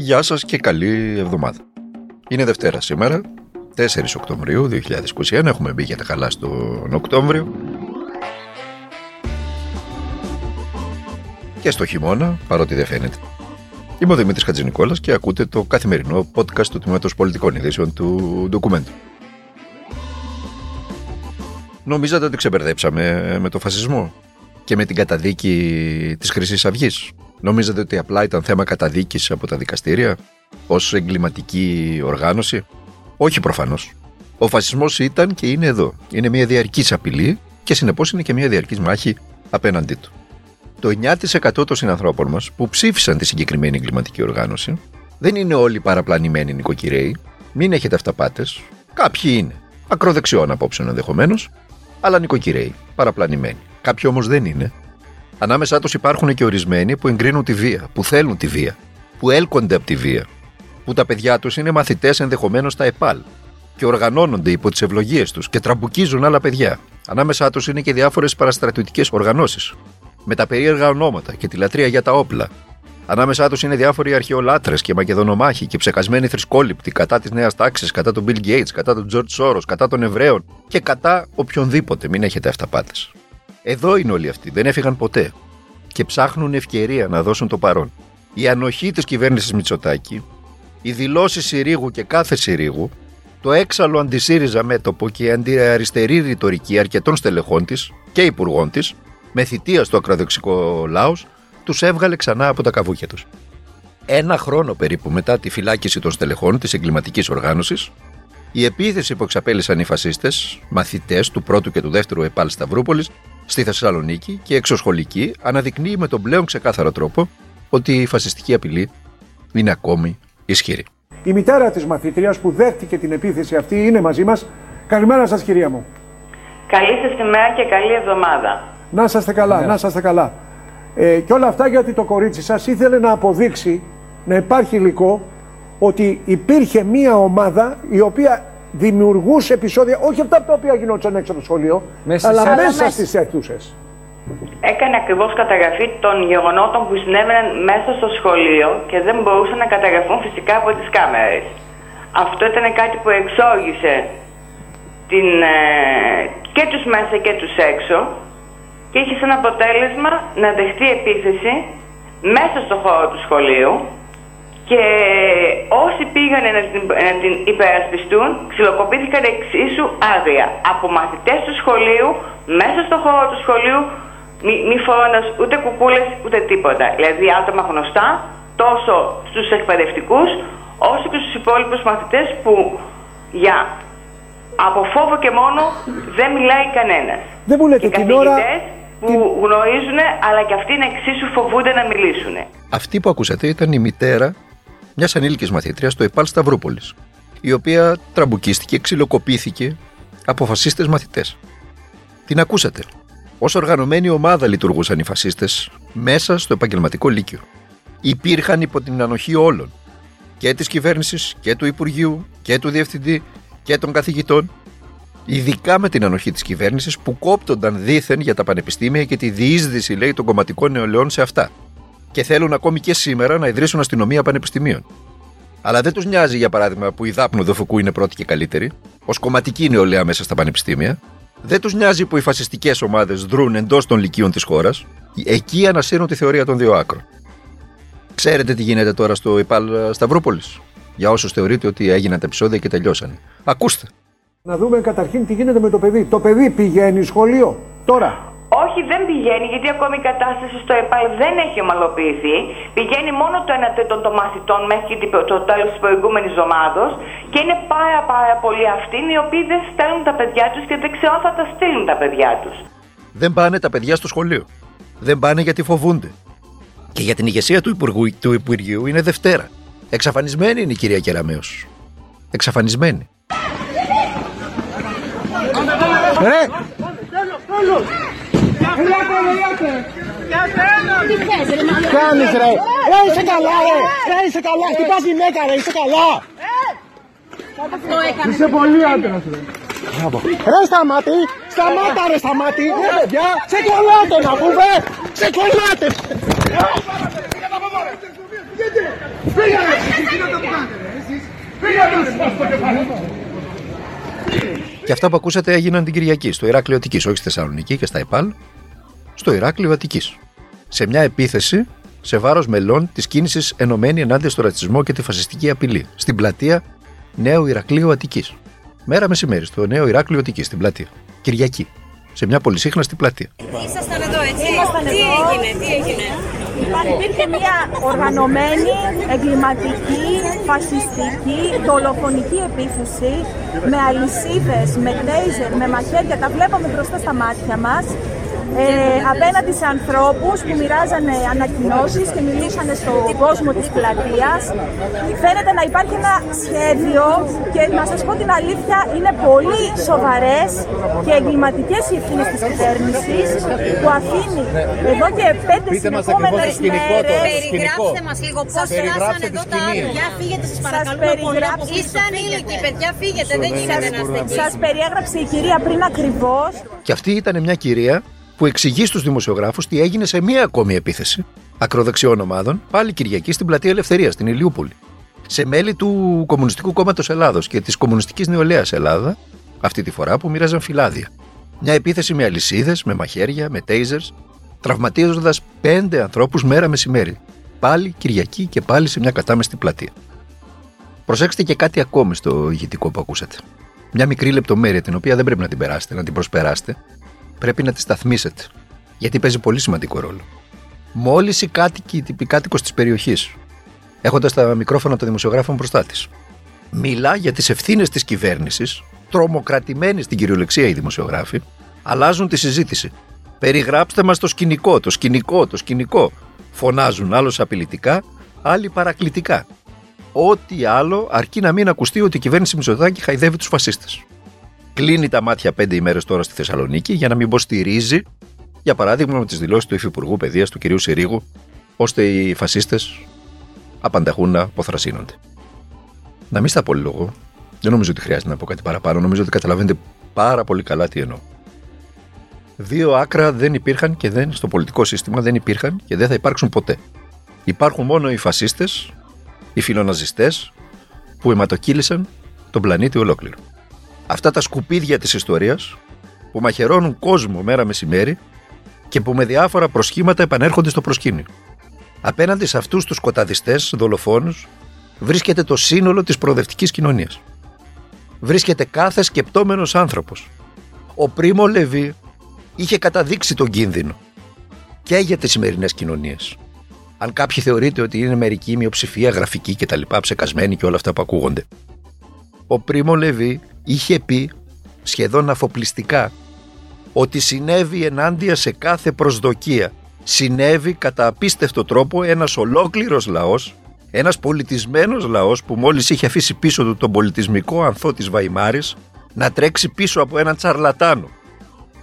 Γεια σας και καλή εβδομάδα. Είναι Δευτέρα σήμερα, 4 Οκτωβρίου 2021. Έχουμε μπει για τα καλά στον Οκτώβριο. Και στο χειμώνα, παρότι δεν φαίνεται. Είμαι ο Δημήτρης Χατζηνικόλας και ακούτε το καθημερινό podcast του Τμήματος Πολιτικών Ειδήσεων του ντοκουμέντου. Νομίζατε ότι ξεμπερδέψαμε με το φασισμό και με την καταδίκη της Χρυσής Αυγής; Νομίζετε ότι απλά ήταν θέμα καταδίκης από τα δικαστήρια ως εγκληματική οργάνωση; Όχι προφανώς. Ο φασισμός ήταν και είναι εδώ. Είναι μια διαρκής απειλή και συνεπώς είναι και μια διαρκής μάχη απέναντί του. Το 9% των συνανθρώπων μας που ψήφισαν τη συγκεκριμένη εγκληματική οργάνωση δεν είναι όλοι παραπλανημένοι νοικοκυρέοι. Μην έχετε αυταπάτες. Κάποιοι είναι. Ακροδεξιών απόψεων ενδεχομένως, αλλά νοικοκυρέοι, παραπλανημένοι. Κάποιοι όμως δεν είναι. Ανάμεσά τους υπάρχουν και ορισμένοι που εγκρίνουν τη βία, που θέλουν τη βία, που έλκονται από τη βία, που τα παιδιά τους είναι μαθητές ενδεχομένως στα ΕΠΑΛ και οργανώνονται υπό τις ευλογίες τους και τραμπουκίζουν άλλα παιδιά. Ανάμεσά τους είναι και διάφορες παραστρατιωτικές οργανώσεις, με τα περίεργα ονόματα και τη λατρεία για τα όπλα. Ανάμεσά τους είναι διάφοροι αρχαιολάτρες και μακεδονομάχοι και ψεκασμένοι θρησκόληπτοι κατά της νέας τάξης, κατά τον Bill Gates, κατά τον George Soros, κατά των Εβραίων και κατά οποιονδήποτε. Μην έχετε αυταπάτες. Εδώ είναι όλοι αυτοί, δεν έφυγαν ποτέ. Και ψάχνουν ευκαιρία να δώσουν το παρόν. Η ανοχή της κυβέρνησης Μητσοτάκη, οι δηλώσεις Συρίγου και κάθε Συρίγου, το έξαλλο αντισύριζα μέτωπο και η αντιαριστερή ρητορική αρκετών στελεχών της και υπουργών της, με θητεία στο ακροδεξικό λαό, τους έβγαλε ξανά από τα καβούκια τους. Ένα χρόνο περίπου μετά τη φυλάκιση των στελεχών της εγκληματικής οργάνωσης, η επίθεση που εξαπέλυσαν οι φασίστες, μαθητές του πρώτου και του δεύτερου ΕΠΑΛ Σταυρούπολης, στη Θεσσαλονίκη και εξωσχολική αναδεικνύει με τον πλέον ξεκάθαρο τρόπο ότι η φασιστική απειλή είναι ακόμη ισχυρή. Η μητέρα της μαθήτριας που δέχτηκε την επίθεση αυτή είναι μαζί μας. Καλημέρα σας κυρία μου. Καλή σας ημέρα και καλή εβδομάδα. Να είσαστε καλά, να είσαστε καλά. Ε, και όλα αυτά γιατί το κορίτσι σας ήθελε να αποδείξει, να υπάρχει υλικό, ότι υπήρχε μία ομάδα η οποία δημιουργούσε επεισόδια, όχι αυτά τα οποία γινόταν έξω από το σχολείο, Μέσα αλλά στις- μέσα Αλλά στις αίθουσες. Έκανε ακριβώς καταγραφή των γεγονότων που συνέβαιναν μέσα στο σχολείο και δεν μπορούσαν να καταγραφούν φυσικά από τις κάμερες. Αυτό ήταν κάτι που εξόργησε την, ε, και τους μέσα και τους έξω και είχε σαν αποτέλεσμα να δεχτεί επίθεση μέσα στο χώρο του σχολείου και όσοι πήγαν να την, να την υπερασπιστούν ξυλοκοπήθηκαν εξίσου άγρια από μαθητές του σχολείου μέσα στο χώρο του σχολείου μη, μη φορώντας ούτε κουκούλες ούτε τίποτα. Δηλαδή άτομα γνωστά τόσο στους εκπαιδευτικούς όσο και στους υπόλοιπους μαθητές που για από φόβο και μόνο δεν μιλάει κανένας. Δεν μου λέτε Και την ώρα... καθηγητές που γνωρίζουν αλλά και αυτοί να εξίσου φοβούνται να μιλήσουν. Αυτή που ακούσατε ήταν η μητέρα μιας ανήλικη μαθήτριας στο ΕΠΑΛ Σταυρούπολης, η οποία τραμπουκίστηκε, ξυλοκοπήθηκε από φασίστες μαθητές. Την ακούσατε. Ω οργανωμένη ομάδα λειτουργούσαν οι φασίστες μέσα στο επαγγελματικό λύκειο. Υπήρχαν υπό την ανοχή όλων. Και της κυβέρνησης και του Υπουργείου και του Διευθυντή και των καθηγητών. Ειδικά με την ανοχή της κυβέρνησης που κόπτονταν δήθεν για τα πανεπιστήμια και τη διείσδυση, λέει, των κομματικών νεολαίων σε αυτά. Και θέλουν ακόμη και σήμερα να ιδρύσουν αστυνομία πανεπιστημίων. Αλλά δεν τους νοιάζει, για παράδειγμα, που η δάπνο δοφουκού είναι πρώτη και καλύτερη, ως κομματική νεολαία μέσα στα πανεπιστήμια. Δεν τους νοιάζει που οι φασιστικές ομάδες δρούν εντός των λυκείων της χώρας. Εκεί ανασύρουν τη θεωρία των δύο άκρων. Ξέρετε τι γίνεται τώρα στο ΕΠΑΛ Σταυρούπολης; Για όσους θεωρείτε ότι έγιναν τα επεισόδια και τελειώσανε. Ακούστε. Να δούμε καταρχήν τι γίνεται με το παιδί. Το παιδί πηγαίνει σχολείο τώρα. Όχι, δεν πηγαίνει, γιατί ακόμη η κατάσταση στο ΕΠΑΛ δεν έχει ομαλοποιηθεί. Πηγαίνει μόνο το 1 τρίτο των μαθητών μέχρι την- το τέλος της προηγούμενης εβδομάδα και είναι πάρα πάρα πολλοί αυτοί οι οποίοι δεν στέλνουν τα παιδιά τους και δεν ξέρω αν θα τα στείλουν τα παιδιά τους. Δεν πάνε τα παιδιά στο σχολείο. Δεν πάνε γιατί φοβούνται. Και για την ηγεσία του, Υπουργού, του Υπουργείου είναι Δευτέρα. Εξαφανισμένη είναι η κυρία Κεραμέως. Εξαφανισμένη. Ρε, Τι θες ρε μάλλον. κάνεις ρε. Ρε, είσαι καλά ρε. Ρε, είσαι καλά. Χτυπάς γυναίκα ρε, είσαι καλά. Αυτό έκανε. Είσαι πολύ άντρας ρε. Ρε σταμάτη, σταμάτα ρε σταμάτη. Ρε παιδιά, σε κολλάτε να πούμε. Σε κολλάτε. Πήγαινε. Και αυτά που ακούσατε έγιναν την Κυριακή στο Ηράκλειο Αττικής, όχι στη Θεσσαλονίκη και στα ΕΠΑΛ, στο Ηράκλειο Αττικής. Σε μια επίθεση σε βάρος μελών της κίνησης ενωμένη ενάντια στο ρατσισμό και τη φασιστική απειλή, στην πλατεία Νέου Ηρακλείου Αττικής. Μέρα μεσημέρι στο Νέο Ηράκλειο Αττικής, στην πλατεία. Κυριακή. Σε μια πολυσύχναστη πλατεία. Ήσασταν εδώ έτσι; Ήμασταν τι εδώ. έγινε, τι έγινε; Υπήρχε μια οργανωμένη, εγκληματική, φασιστική, δολοφονική επίθεση με αλυσίδες, με λέιζερ, με μαχαίρια, τα βλέπαμε μπροστά στα μάτια μας. Ε, απέναντι σε ανθρώπους που μοιράζανε ανακοινώσεις και μιλήσανε στον κόσμο της πλατείας. Φαίνεται να υπάρχει ένα σχέδιο και να σας πω την αλήθεια είναι πολύ σοβαρές και εγκληματικές οι ευθύνες της κυβέρνησης που αφήνει εδώ και πέντε συνεχόμενες μέρες Περιγράψτε μας λίγο πώς φτάσανε εδώ τα άτομα. Για φύγετε σας παρακαλούμε πολύ περιγράψω. από αυτούς Είστε ανήλικοι, παιδιά, φύγετε. Δεν γίνεται να είστε εκεί. Σας περιέγραψε η κυρία πριν ακριβώς Και αυτή ήταν μια κυρία που εξηγεί στους δημοσιογράφους τι έγινε σε μία ακόμη επίθεση ακροδεξιών ομάδων, πάλι Κυριακή στην πλατεία Ελευθερίας, στην Ηλιούπολη. Σε μέλη του Κομμουνιστικού Κόμματος Ελλάδος και της Κομμουνιστικής Νεολαίας Ελλάδα, αυτή τη φορά που μοίραζαν φυλάδια. Μια επίθεση με αλυσίδες, με μαχαίρια, με tasers, τραυματίζοντας πέντε ανθρώπους μέρα μεσημέρι. Πάλι Κυριακή και πάλι σε μια κατάμεστη πλατεία. Προσέξτε και κάτι ακόμη στο ηχητικό που ακούσατε. Μια μικρή λεπτομέρεια την οποία δεν πρέπει να την περάσετε, να την προσπεράσετε, πρέπει να τη σταθμίσετε. Γιατί παίζει πολύ σημαντικό ρόλο. Μόλις η κάτοικη, η κάτοικος της περιοχής, έχοντας τα μικρόφωνα των δημοσιογράφων μπροστά της, μιλά για τις ευθύνες της κυβέρνησης, τρομοκρατημένοι στην κυριολεξία οι δημοσιογράφοι, αλλάζουν τη συζήτηση. Περιγράψτε μας το σκηνικό, το σκηνικό, το σκηνικό. Φωνάζουν άλλω απειλητικά, άλλοι παρακλητικά. Ό,τι άλλο αρκεί να μην ακουστεί ότι η κυβέρνηση Μητσοτάκη χαϊδεύει τους φασίστες. Κλείνει τα μάτια πέντε ημέρες τώρα στη Θεσσαλονίκη για να μην υποστηρίζει, για παράδειγμα, με τις δηλώσεις του Υφυπουργού Παιδείας του κ. Συρίγου, ώστε οι φασίστες απανταχούν να αποθρασύνονται. Να μην στα πω λόγο, δεν νομίζω ότι χρειάζεται να πω κάτι παραπάνω. Νομίζω ότι καταλαβαίνετε πάρα πολύ καλά τι εννοώ. Δύο άκρα δεν υπήρχαν και δεν στο πολιτικό σύστημα δεν υπήρχαν και δεν θα υπάρξουν ποτέ. Υπάρχουν μόνο οι φασίστες, οι φιλοναζιστές που αιματοκύλησαν τον πλανήτη ολόκληρο. Αυτά τα σκουπίδια της ιστορίας που μαχαιρώνουν κόσμο μέρα μεσημέρι και που με διάφορα προσχήματα επανέρχονται στο προσκήνιο. Απέναντι σε αυτούς τους σκοταδιστές, δολοφόνους, βρίσκεται το σύνολο της προοδευτικής κοινωνίας. Βρίσκεται κάθε σκεπτόμενος άνθρωπος. Ο Πρίμο Λεβί είχε καταδείξει τον κίνδυνο και για τις σημερινές κοινωνίες. Αν κάποιοι θεωρείτε ότι είναι μερική μειοψηφία γραφική και τα λοιπά, ψεκασμένη και όλα αυτά που ακούγονται. Ο Πρίμο Λεβί είχε πει σχεδόν αφοπλιστικά ότι συνέβη ενάντια σε κάθε προσδοκία. Συνέβη κατά απίστευτο τρόπο ένας ολόκληρος λαός, ένας πολιτισμένος λαός που μόλις είχε αφήσει πίσω του τον πολιτισμικό ανθό της Βαϊμάρης να τρέξει πίσω από έναν τσαρλατάνο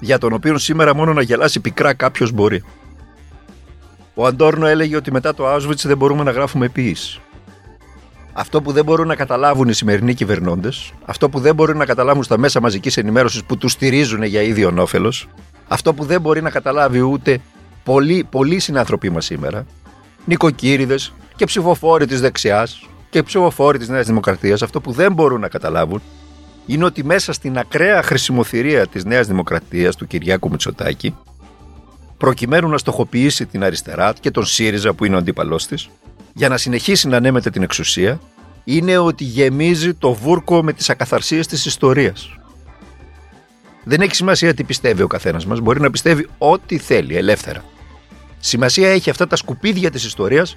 για τον οποίο σήμερα μόνο να γελάσει πικρά κάποιος μπορεί. Ο Αντόρνο έλεγε ότι μετά το Auschwitz δεν μπορούμε να γράφουμε ποιήση. Αυτό που δεν μπορούν να καταλάβουν οι σημερινοί κυβερνώντες, αυτό που δεν μπορούν να καταλάβουν στα μέσα μαζικής ενημέρωσης που τους στηρίζουν για ίδιον όφελο, αυτό που δεν μπορεί να καταλάβει ούτε πολλοί, πολλοί συνάνθρωποι μας σήμερα, νοικοκύριδες και ψηφοφόροι της δεξιάς και ψηφοφόροι της Νέας Δημοκρατίας, αυτό που δεν μπορούν να καταλάβουν είναι ότι μέσα στην ακραία χρησιμοθυρία της Νέας Δημοκρατίας του Κυριάκου Μητσοτάκη, προκειμένου να στοχοποιήσει την αριστερά και τον ΣΥΡΙΖΑ που είναι ο αντίπαλός της, για να συνεχίσει να ανέμεται την εξουσία, είναι ότι γεμίζει το βούρκο με τις ακαθαρσίες της ιστορίας. Δεν έχει σημασία τι πιστεύει ο καθένας μας, μπορεί να πιστεύει ό,τι θέλει, ελεύθερα. Σημασία έχει αυτά τα σκουπίδια της ιστορίας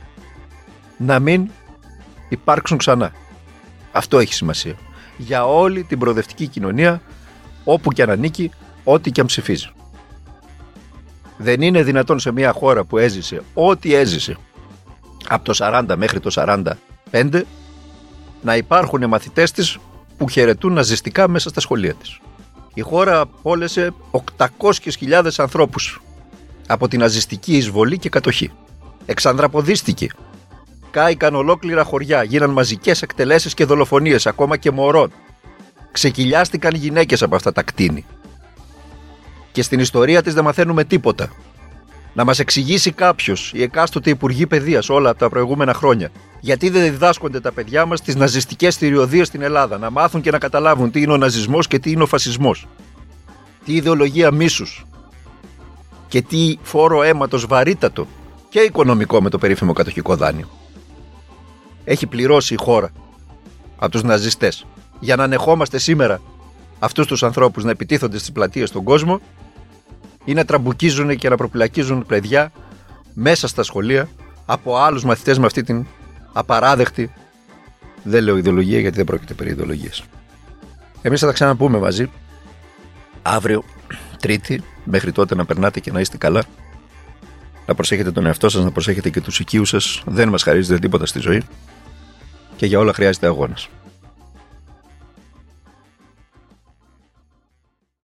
να μην υπάρξουν ξανά. Αυτό έχει σημασία. Για όλη την προοδευτική κοινωνία, όπου και αν ανήκει, ό,τι και αν ψηφίζει. Δεν είναι δυνατόν σε μια χώρα που έζησε ό,τι έζησε από το 40 μέχρι το 45 να υπάρχουν μαθητές της που χαιρετούν ναζιστικά μέσα στα σχολεία της. Η χώρα απόλυσε 800.000 ανθρώπους από την ναζιστική εισβολή και κατοχή. Εξανδραποδίστηκε. Κάηκαν ολόκληρα χωριά, γίναν μαζικές εκτελέσεις και δολοφονίες, ακόμα και μωρών. Ξεκυλιάστηκαν γυναίκες από αυτά τα κτίνη. Και στην ιστορία της δεν μαθαίνουμε τίποτα. Να μας εξηγήσει κάποιος, η εκάστοτε Υπουργή Παιδείας όλα από τα προηγούμενα χρόνια, γιατί δεν διδάσκονται τα παιδιά μας τι ναζιστικές θηριωδίες στην Ελλάδα, να μάθουν και να καταλάβουν τι είναι ο ναζισμός και τι είναι ο φασισμός. Τι ιδεολογία μίσους. Και τι φόρο αίματος βαρύτατο και οικονομικό με το περίφημο κατοχικό δάνειο. Έχει πληρώσει η χώρα από τους ναζιστές για να ανεχόμαστε σήμερα αυτούς τους ανθρώπους να επιτίθονται στις πλατείες στον κόσμο ή να τραμπουκίζουν και να προπυλακίζουν παιδιά μέσα στα σχολεία από άλλους μαθητές με αυτή την απαράδεκτη. Δεν λέω ιδεολογία γιατί δεν πρόκειται περί ιδεολογίας. Εμείς θα τα ξαναπούμε μαζί αύριο, Τρίτη. Μέχρι τότε να περνάτε και να είστε καλά. Να προσέχετε τον εαυτό σας, να προσέχετε και τους οικείους σας. Δεν μας χαρίζετε τίποτα στη ζωή. Και για όλα χρειάζεται αγώνας.